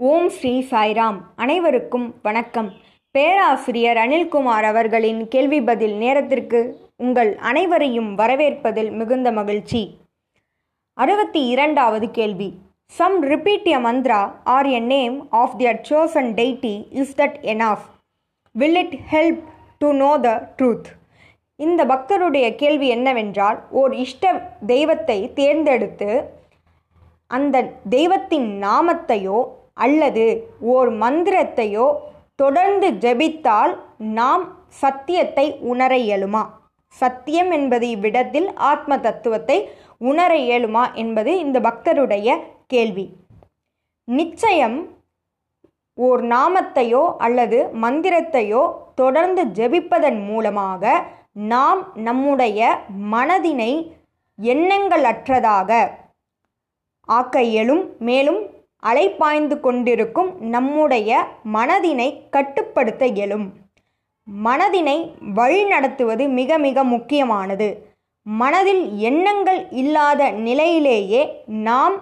ஓம் ஸ்ரீ சாய்ராம். அனைவருக்கும் வணக்கம். பேராசிரியர் அனில்குமார் அவர்களின் கேள்வி பதில் நேரத்திற்கு உங்கள் அனைவரையும் வரவேற்பதில் மிகுந்த மகிழ்ச்சி. அறுபத்தி இரண்டாவது கேள்வி. Some repeat a mantra or a name of their chosen deity is that enough will it help to know the truth இந்த பக்தருடைய கேள்வி என்னவென்றால் ஓர் இஷ்ட தெய்வத்தை தேர்ந்தெடுத்து அந்த தெய்வத்தின் நாமத்தையோ அல்லது ஓர் மந்திரத்தையோ தொடர்ந்து ஜெபித்தால் நாம் சத்தியத்தை உணர இயலுமா? சத்தியம் என்பது இவ்விடத்தில் ஆத்ம தத்துவத்தை உணர இயலுமா என்பது இந்த பக்தருடைய கேள்வி. நிச்சயம் ஓர் நாமத்தையோ அல்லது மந்திரத்தையோ தொடர்ந்து ஜெபிப்பதன் மூலமாக நாம் நம்முடைய மனதினை எண்ணங்கள் அற்றதாக ஆக்க இயலும். மேலும் அலைப்பாய்ந்து கொண்டிருக்கும் நம்முடைய மனதினை கட்டுப்படுத்த இயலும். மனதினை வழிநடத்துவது மிக மிக முக்கியமானது. மனதில் எண்ணங்கள் இல்லாத நிலையிலேயே நாம்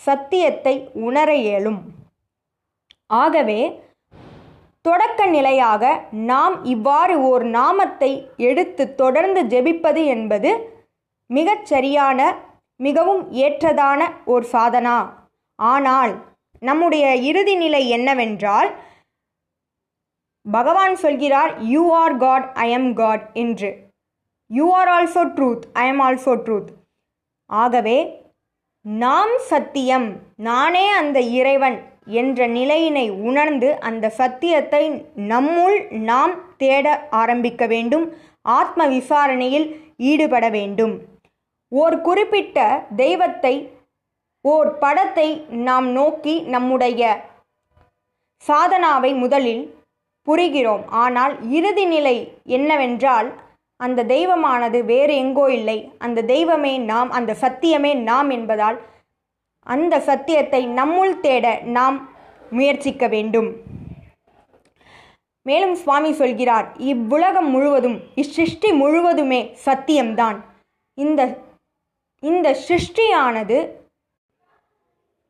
சத்தியத்தை உணர இயலும். ஆகவே தொடக்க நிலையாக நாம் இவ்வாறு ஓர் நாமத்தை எடுத்து தொடர்ந்து ஜெபிப்பது என்பது மிகச்சரியான மிகவும் ஏற்றதான ஒரு சாதனா. ஆனால் நம்முடைய இறுதி நிலை என்னவென்றால் பகவான் சொல்கிறார் you are God I am God என்று. You are also truth I am also truth ஆகவே நாம் சத்தியம் நானே அந்த இறைவன் என்ற நிலையினை உணர்ந்து அந்த சத்தியத்தை நம்முள் நாம் தேட ஆரம்பிக்க வேண்டும். ஆத்ம விசாரணையில் ஈடுபட வேண்டும். ஓர் குறிப்பிட்ட தெய்வத்தை ஓர் படத்தை நாம் நோக்கி நம்முடைய சாதனாவை முதலில் புரிகிறோம். ஆனால் இறுதி நிலை என்னவென்றால் அந்த தெய்வமானது வேறு எங்கோ இல்லை. அந்த தெய்வமே நாம் அந்த சத்தியமே நாம் என்பதால் அந்த சத்தியத்தை நம்முள் தேட நாம் முயற்சிக்க வேண்டும். மேலும் சுவாமி சொல்கிறார் இவ்வுலகம் முழுவதும் இச்சிருஷ்டி முழுவதுமே சத்தியம்தான். இந்த இந்த சிருஷ்டியானது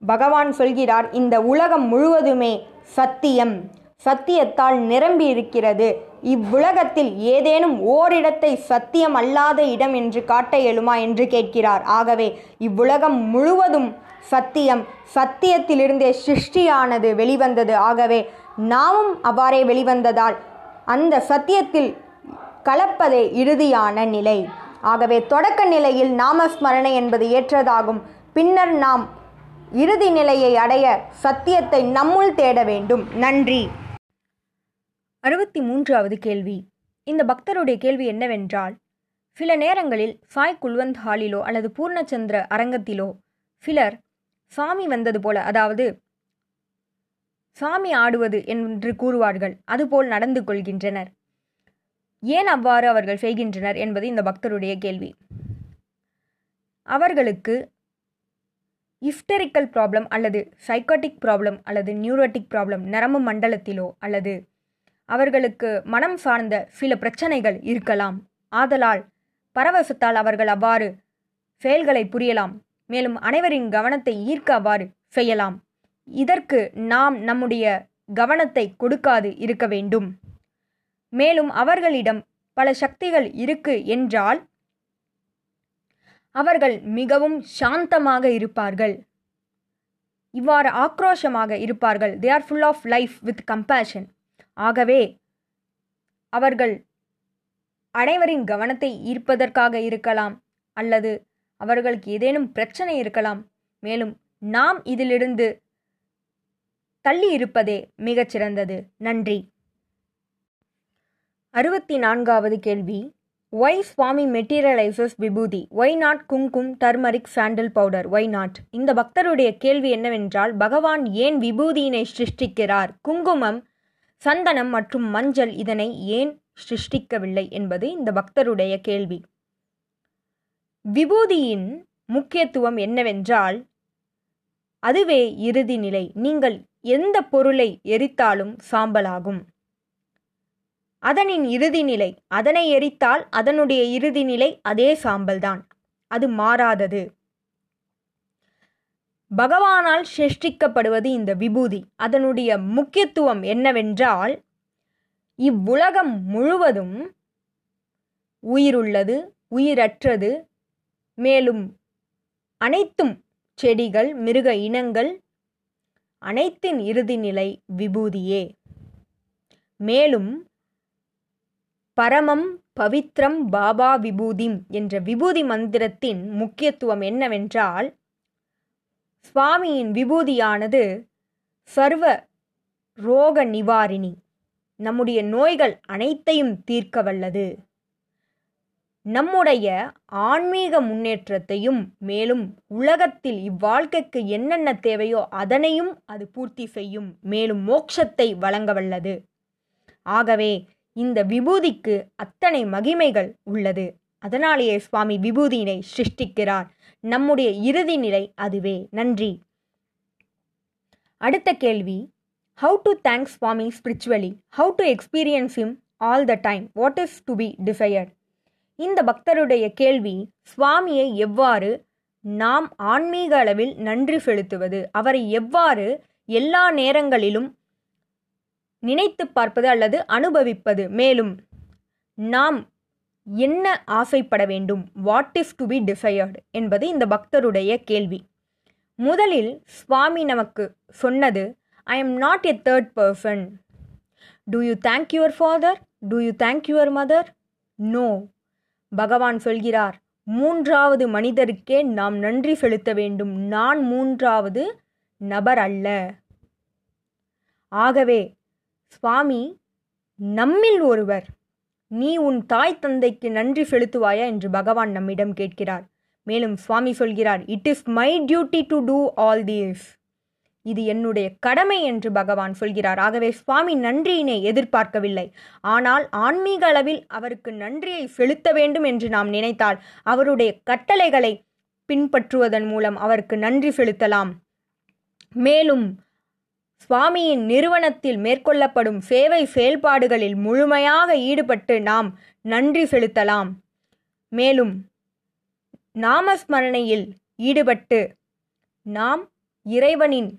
பகவான் சொல்கிறார் இந்த உலகம் முழுவதுமே சத்தியம். சத்தியத்தால் நிரம்பி இருக்கிறது. இவ்வுலகத்தில் ஏதேனும் ஓரிடத்தை சத்தியம் அல்லாத இடம் என்று காட்ட இயலுமா என்று கேட்கிறார். ஆகவே இவ்வுலகம் முழுவதும் சத்தியம் சத்தியத்திலிருந்தே சிருஷ்டியானது வெளிவந்தது. ஆகவே நாமும் அவ்வாறே வெளிவந்ததால் அந்த சத்தியத்தில் கலப்பதே இறுதியான நிலை. ஆகவே தொடக்க நிலையில் நாமஸ்மரணை என்பது ஏற்றதாகும். பின்னர் நாம் இறுதி நிலையை அடைய சத்தியத்தை நம்முள் தேட வேண்டும். நன்றி. அறுபத்தி மூன்றாவது கேள்வி. இந்த பக்தருடைய கேள்வி என்னவென்றால் சில நேரங்களில் சாய் குல்வந்த் ஹாலிலோ அல்லது பூர்ணச்சந்திர அரங்கத்திலோ சிலர் சாமி வந்தது போல அதாவது சாமி ஆடுவது என்று கூறுவார்கள் அதுபோல் நடந்து கொள்கின்றனர். ஏன் அவ்வாறு அவர்கள் செய்கின்றனர் என்பது இந்த பக்தருடைய கேள்வி. அவர்களுக்கு இஃப்டரிக்கல் ப்ராப்ளம் அல்லது சைக்காட்டிக் ப்ராப்ளம் அல்லது நியூரோட்டிக் ப்ராப்ளம் நரம்பு மண்டலத்திலோ அல்லது அவர்களுக்கு மனம் சார்ந்த சில பிரச்சனைகள் இருக்கலாம். ஆதலால் பரவசத்தால் அவர்கள் அவ்வாறு செயல்களை புரியலாம். மேலும் அனைவரின் கவனத்தை ஈர்க்க அவ்வாறு செய்யலாம். இதற்கு நாம் நம்முடைய கவனத்தை கொடுக்காது இருக்க வேண்டும். மேலும் அவர்களிடம் பல சக்திகள் இருக்கு என்றால் அவர்கள் மிகவும் சாந்தமாக இருப்பார்கள். இவ்வாறு ஆக்ரோஷமாக இருப்பார்கள். They are full of life with compassion ஆகவே அவர்கள் அனைவரின் கவனத்தை ஈர்ப்பதற்காக இருக்கலாம் அல்லது அவர்களுக்கு ஏதேனும் பிரச்சனை இருக்கலாம். மேலும் நாம் இதிலிருந்து தள்ளி இருப்பதே மிகச்சிறந்தது. நன்றி. அறுபத்தி நான்காவது கேள்வி. Why Swami materializes vibhuti? Why not kumkum turmeric sandal powder? Why not இந்த பக்தருடைய கேள்வி என்னவென்றால் பகவான் ஏன் விபூதியினை சிருஷ்டிக்கிறார்? குங்குமம் சந்தனம் மற்றும் மஞ்சள் இதனை ஏன் சிருஷ்டிக்கவில்லை என்பது இந்த பக்தருடைய கேள்வி. விபூதியின் முக்கியத்துவம் என்னவென்றால் அதுவே இறுதி நிலை. நீங்கள் எந்த பொருளை எரித்தாலும் சாம்பலாகும். அதனின் இறுதி நிலை அதனை எரித்தால் அதனுடைய இறுதி நிலை அதே சாம்பல்தான் அது மாறாதது. பகவானால் சிருஷ்டிக்கப்படுவது இந்த விபூதி. அதனுடைய முக்கியத்துவம் என்னவென்றால் இவ்வுலகம் முழுவதும் உயிருள்ளது உயிரற்றது. மேலும் அனைத்தும் செடிகள் மிருக இனங்கள் அனைத்தின் இறுதி நிலை விபூதியே. மேலும் பரமம் பவித்ரம் பாபா விபூதிம் என்ற விபூதி மந்திரத்தின் முக்கியத்துவம் என்னவென்றால் சுவாமியின் விபூதியானது சர்வ ரோக நிவாரிணி. நம்முடைய நோய்கள் அனைத்தையும் தீர்க்க வல்லது. நம்முடைய ஆன்மீக முன்னேற்றத்தையும் மேலும் உலகத்தில் இவ்வாழ்க்கைக்கு என்னென்ன தேவையோ அதனையும் அது பூர்த்தி செய்யும் மேலும் மோட்சத்தை வழங்க வல்லது. ஆகவே இந்த விபூதிக்கு அத்தனை மகிமைகள் உள்ளது. அதனாலேயே சுவாமி விபூதியினை சிருஷ்டிக்கிறார். நம்முடைய இறுதி நிலை அதுவே. நன்றி. அடுத்த கேள்வி. How to thanks Swami spiritually how to experience him all the time what is to be desired இந்த பக்தருடைய கேள்வி சுவாமியை எவ்வாறு நாம் ஆன்மீக அளவில் நன்றி செலுத்துவது? அவரை எவ்வாறு எல்லா நேரங்களிலும் நினைத்து பார்ப்பது அல்லது அனுபவிப்பது. மேலும் நாம் என்ன ஆசைப்பட வேண்டும்? What is to be desired என்பது இந்த பக்தருடைய கேள்வி. முதலில் சுவாமி நமக்கு சொன்னது I am not a third person to you thank your father to you thank your mother no Bhagavan சொல்கிறார் மூன்றாவது மனிதருக்கே நாம் நன்றி செலுத்த வேண்டும். நான் மூன்றாவது நபர் அல்ல. ஆகவே சுவாமி நம்மில் ஒருவர் நீ உன் தாய் தந்தைக்கு நன்றி செலுத்துவாயா என்று பகவான் நம்மிடம் கேட்கிறார். மேலும் சுவாமி சொல்கிறார் it is my duty to do all these இது என்னுடைய கடமை என்று பகவான் சொல்கிறார். ஆகவே சுவாமி நன்றியினை எதிர்பார்க்கவில்லை. ஆனால் ஆன்மீக அளவில் அவருக்கு நன்றியை செலுத்த வேண்டும் என்று நாம் நினைத்தால் அவருடைய கட்டளைகளை பின்பற்றுவதன் மூலம் அவருக்கு நன்றி செலுத்தலாம். மேலும் சுவாமியின் நிறுவனத்தில் மேற்கொள்ளப்படும் சேவை செயல்பாடுகளில் முழுமையாக ஈடுபட்டு நாம் நன்றி செலுத்தலாம். மேலும் நாமஸ்மரணையில் ஈடுபட்டு நாம் இறைவனின்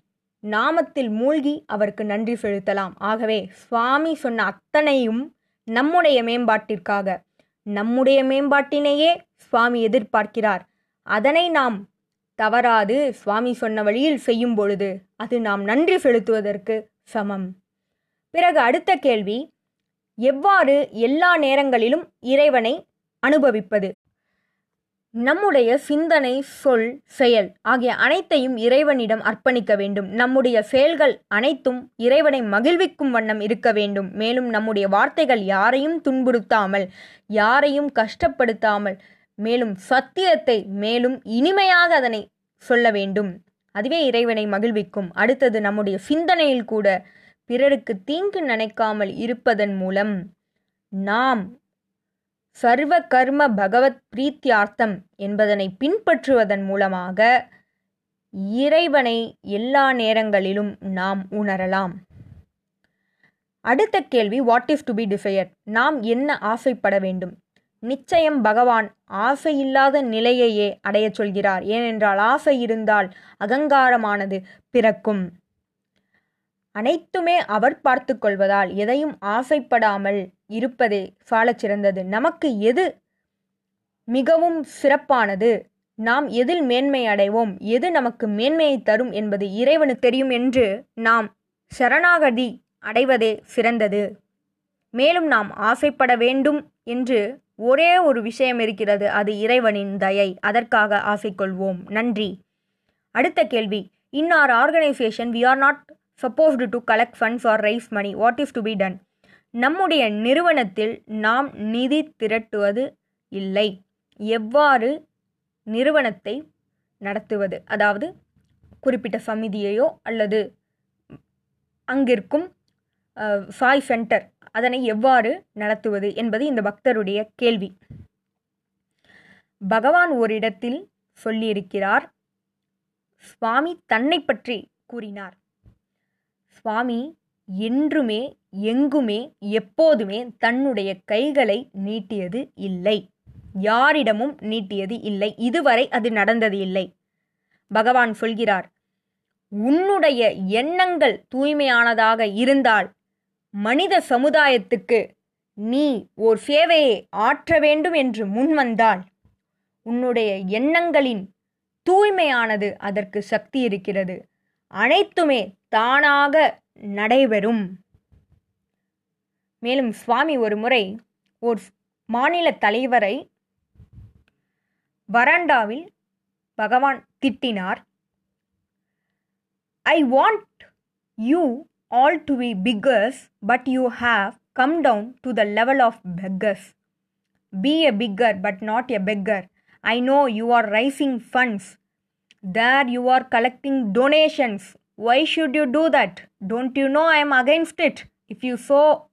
நாமத்தில் மூழ்கி அவருக்கு நன்றி செலுத்தலாம். ஆகவே சுவாமி சொன்ன அத்தனையும் நம்முடைய மேம்பாட்டிற்காக நம்முடைய மேம்பாட்டினையே சுவாமி எதிர்பார்க்கிறார். அதனை நாம் தவறாது சுவாமி சொன்ன வழியில் செய்யும் பொழுது அது நாம் நன்றி செலுத்துவதற்கு சமம். பிறகு அடுத்த கேள்வி எவ்வாறு எல்லா நேரங்களிலும் இறைவனை அனுபவிப்பது? நம்முடைய சிந்தனை சொல் செயல் ஆகிய அனைத்தையும் இறைவனிடம் அர்ப்பணிக்க வேண்டும். நம்முடைய செயல்கள் அனைத்தும் இறைவனை மகிழ்விக்கும் வண்ணம் இருக்க வேண்டும். மேலும் நம்முடைய வார்த்தைகள் யாரையும் துன்புறுத்தாமல் யாரையும் கஷ்டப்படுத்தாமல் மேலும் சத்தியத்தை மேலும் இனிமையாக அதனை சொல்ல வேண்டும். அதுவே இறைவனை மகிழ்விக்கும். அடுத்தது நம்முடைய சிந்தனையில் கூட பிறருக்கு தீங்கு நினைக்காமல் இருப்பதன் மூலம் நாம் சர்வ கர்ம பகவத் பிரீத்தியார்த்தம் என்பதனை பின்பற்றுவதன் மூலமாக இறைவனை எல்லா நேரங்களிலும் நாம் உணரலாம். அடுத்த கேள்வி what is to be desire நாம் என்ன ஆசைப்பட வேண்டும்? நிச்சயம் பகவான் ஆசையில்லாத நிலையையே அடையச் சொல்கிறார். ஏனென்றால் ஆசை இருந்தால் அகங்காரமானது பிறக்கும். அனைத்துமே அவர் பார்த்து கொள்வதால் எதையும் ஆசைப்படாமல் இருப்பதே சாலச் சிறந்தது. நமக்கு எது மிகவும் சிறப்பானது? நாம் எதில் மேன்மை அடைவோம்? எது நமக்கு மேன்மையை தரும் என்பது இறைவனுக்கு தெரியும் என்று நாம் சரணாகதி அடைவதே சிறந்தது. மேலும் நாம் ஆசைப்பட வேண்டும் என்று ஒரே ஒரு விஷயம் இருக்கிறது அது இறைவனின் தயை. அதற்காக ஆசை கொள்வோம் நன்றி. அடுத்த கேள்வி. In our organization we are not supposed to collect funds or raise money what is to be done நம்முடைய நிறுவனத்தில் நாம் நிதி திரட்டுவது இல்லை. எவ்வாறு நிறுவனத்தை நடத்துவது? அதாவது குறிப்பிட்ட சமிதியையோ அல்லது அங்கிருக்கும் சாய் சென்டர் அதனை எவ்வாறு நடத்துவது என்பது இந்த பக்தருடைய கேள்வி. பகவான் ஓரிடத்தில் சொல்லியிருக்கிறார் சுவாமி தன்னை பற்றி கூறினார். சுவாமி என்றுமே எங்குமே எப்போதுமே தன்னுடைய கைகளை நீட்டியது இல்லை. யாரிடமும் நீட்டியது இல்லை. இதுவரை அது நடந்தது இல்லை. பகவான் சொல்கிறார் உன்னுடைய எண்ணங்கள் தூய்மையானதாக இருந்தால் மனித சமுதாயத்துக்கு நீ ஓர் சேவையை ஆற்ற வேண்டும் என்று முன்வந்தால் உன்னுடைய எண்ணங்களின் தூய்மையானது அதற்கு சக்தி இருக்கிறது. அனைத்துமே தானாக நடைபெறும். மேலும் சுவாமி ஒரு முறை ஓர் மாநில தலைவரை வராண்டாவில் பகவான் திட்டினார். I want you all to be beggars, but you have come down to the level of beggars. Be a beggar, but not a beggar. I know you are raising funds. There you are collecting donations. Why should you do that? Don't you know I am against it? If you so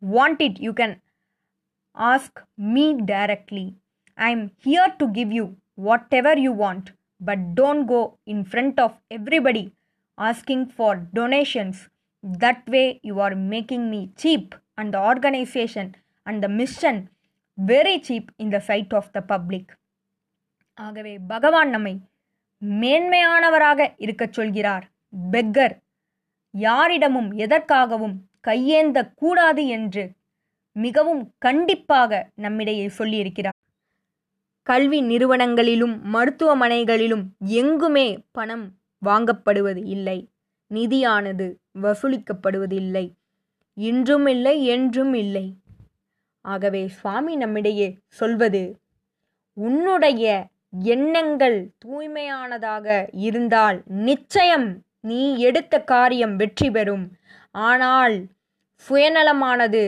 want it, you can ask me directly. I am here to give you whatever you want, but don't go in front of everybody asking for donations That way, you are making me cheap and the organization and the mission very cheap in the sight of the public ஆகவே பகவான் நம்மை மேன்மையானவராக இருக்கச் சொல்கிறார். Beggar யாரிடமும் எதற்காகவும் கையேந்த கூடாது என்று மிகவும் கண்டிப்பாக நம்மிடையே சொல்லியிருக்கிறார். கல்வி நிறுவனங்களிலும் மருத்துவமனைகளிலும் எங்குமே பணம் வாங்கப்படுவது இல்லை. நிதியானது வசூலிக்கப்படுவதில்லை. இன்றும் இல்லை என்றும் இல்லை. ஆகவே சுவாமி நம்மிடையே சொல்வது உன்னுடைய எண்ணங்கள் தூய்மையானதாக இருந்தால் நிச்சயம் நீ எடுத்த காரியம் வெற்றி பெறும். ஆனால் சுயநலமானது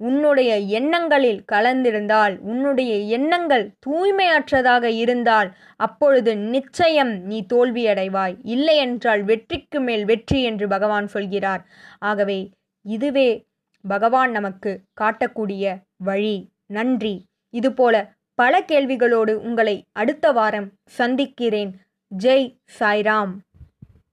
உன்னுடைய எண்ணங்களில் கலந்திருந்தால் உன்னுடைய எண்ணங்கள் தூய்மையற்றதாக இருந்தால் அப்பொழுது நிச்சயம் நீ தோல்வியடைவாய். இல்லை என்றால் வெற்றிக்கு மேல் வெற்றி என்று பகவான் சொல்கிறார். ஆகவே இதுவே பகவான் நமக்கு காட்டக்கூடிய வழி. நன்றி. இதுபோல பல கேள்விகளோடு உங்களை அடுத்த வாரம் சந்திக்கிறேன். ஜெய் சாய்ராம்.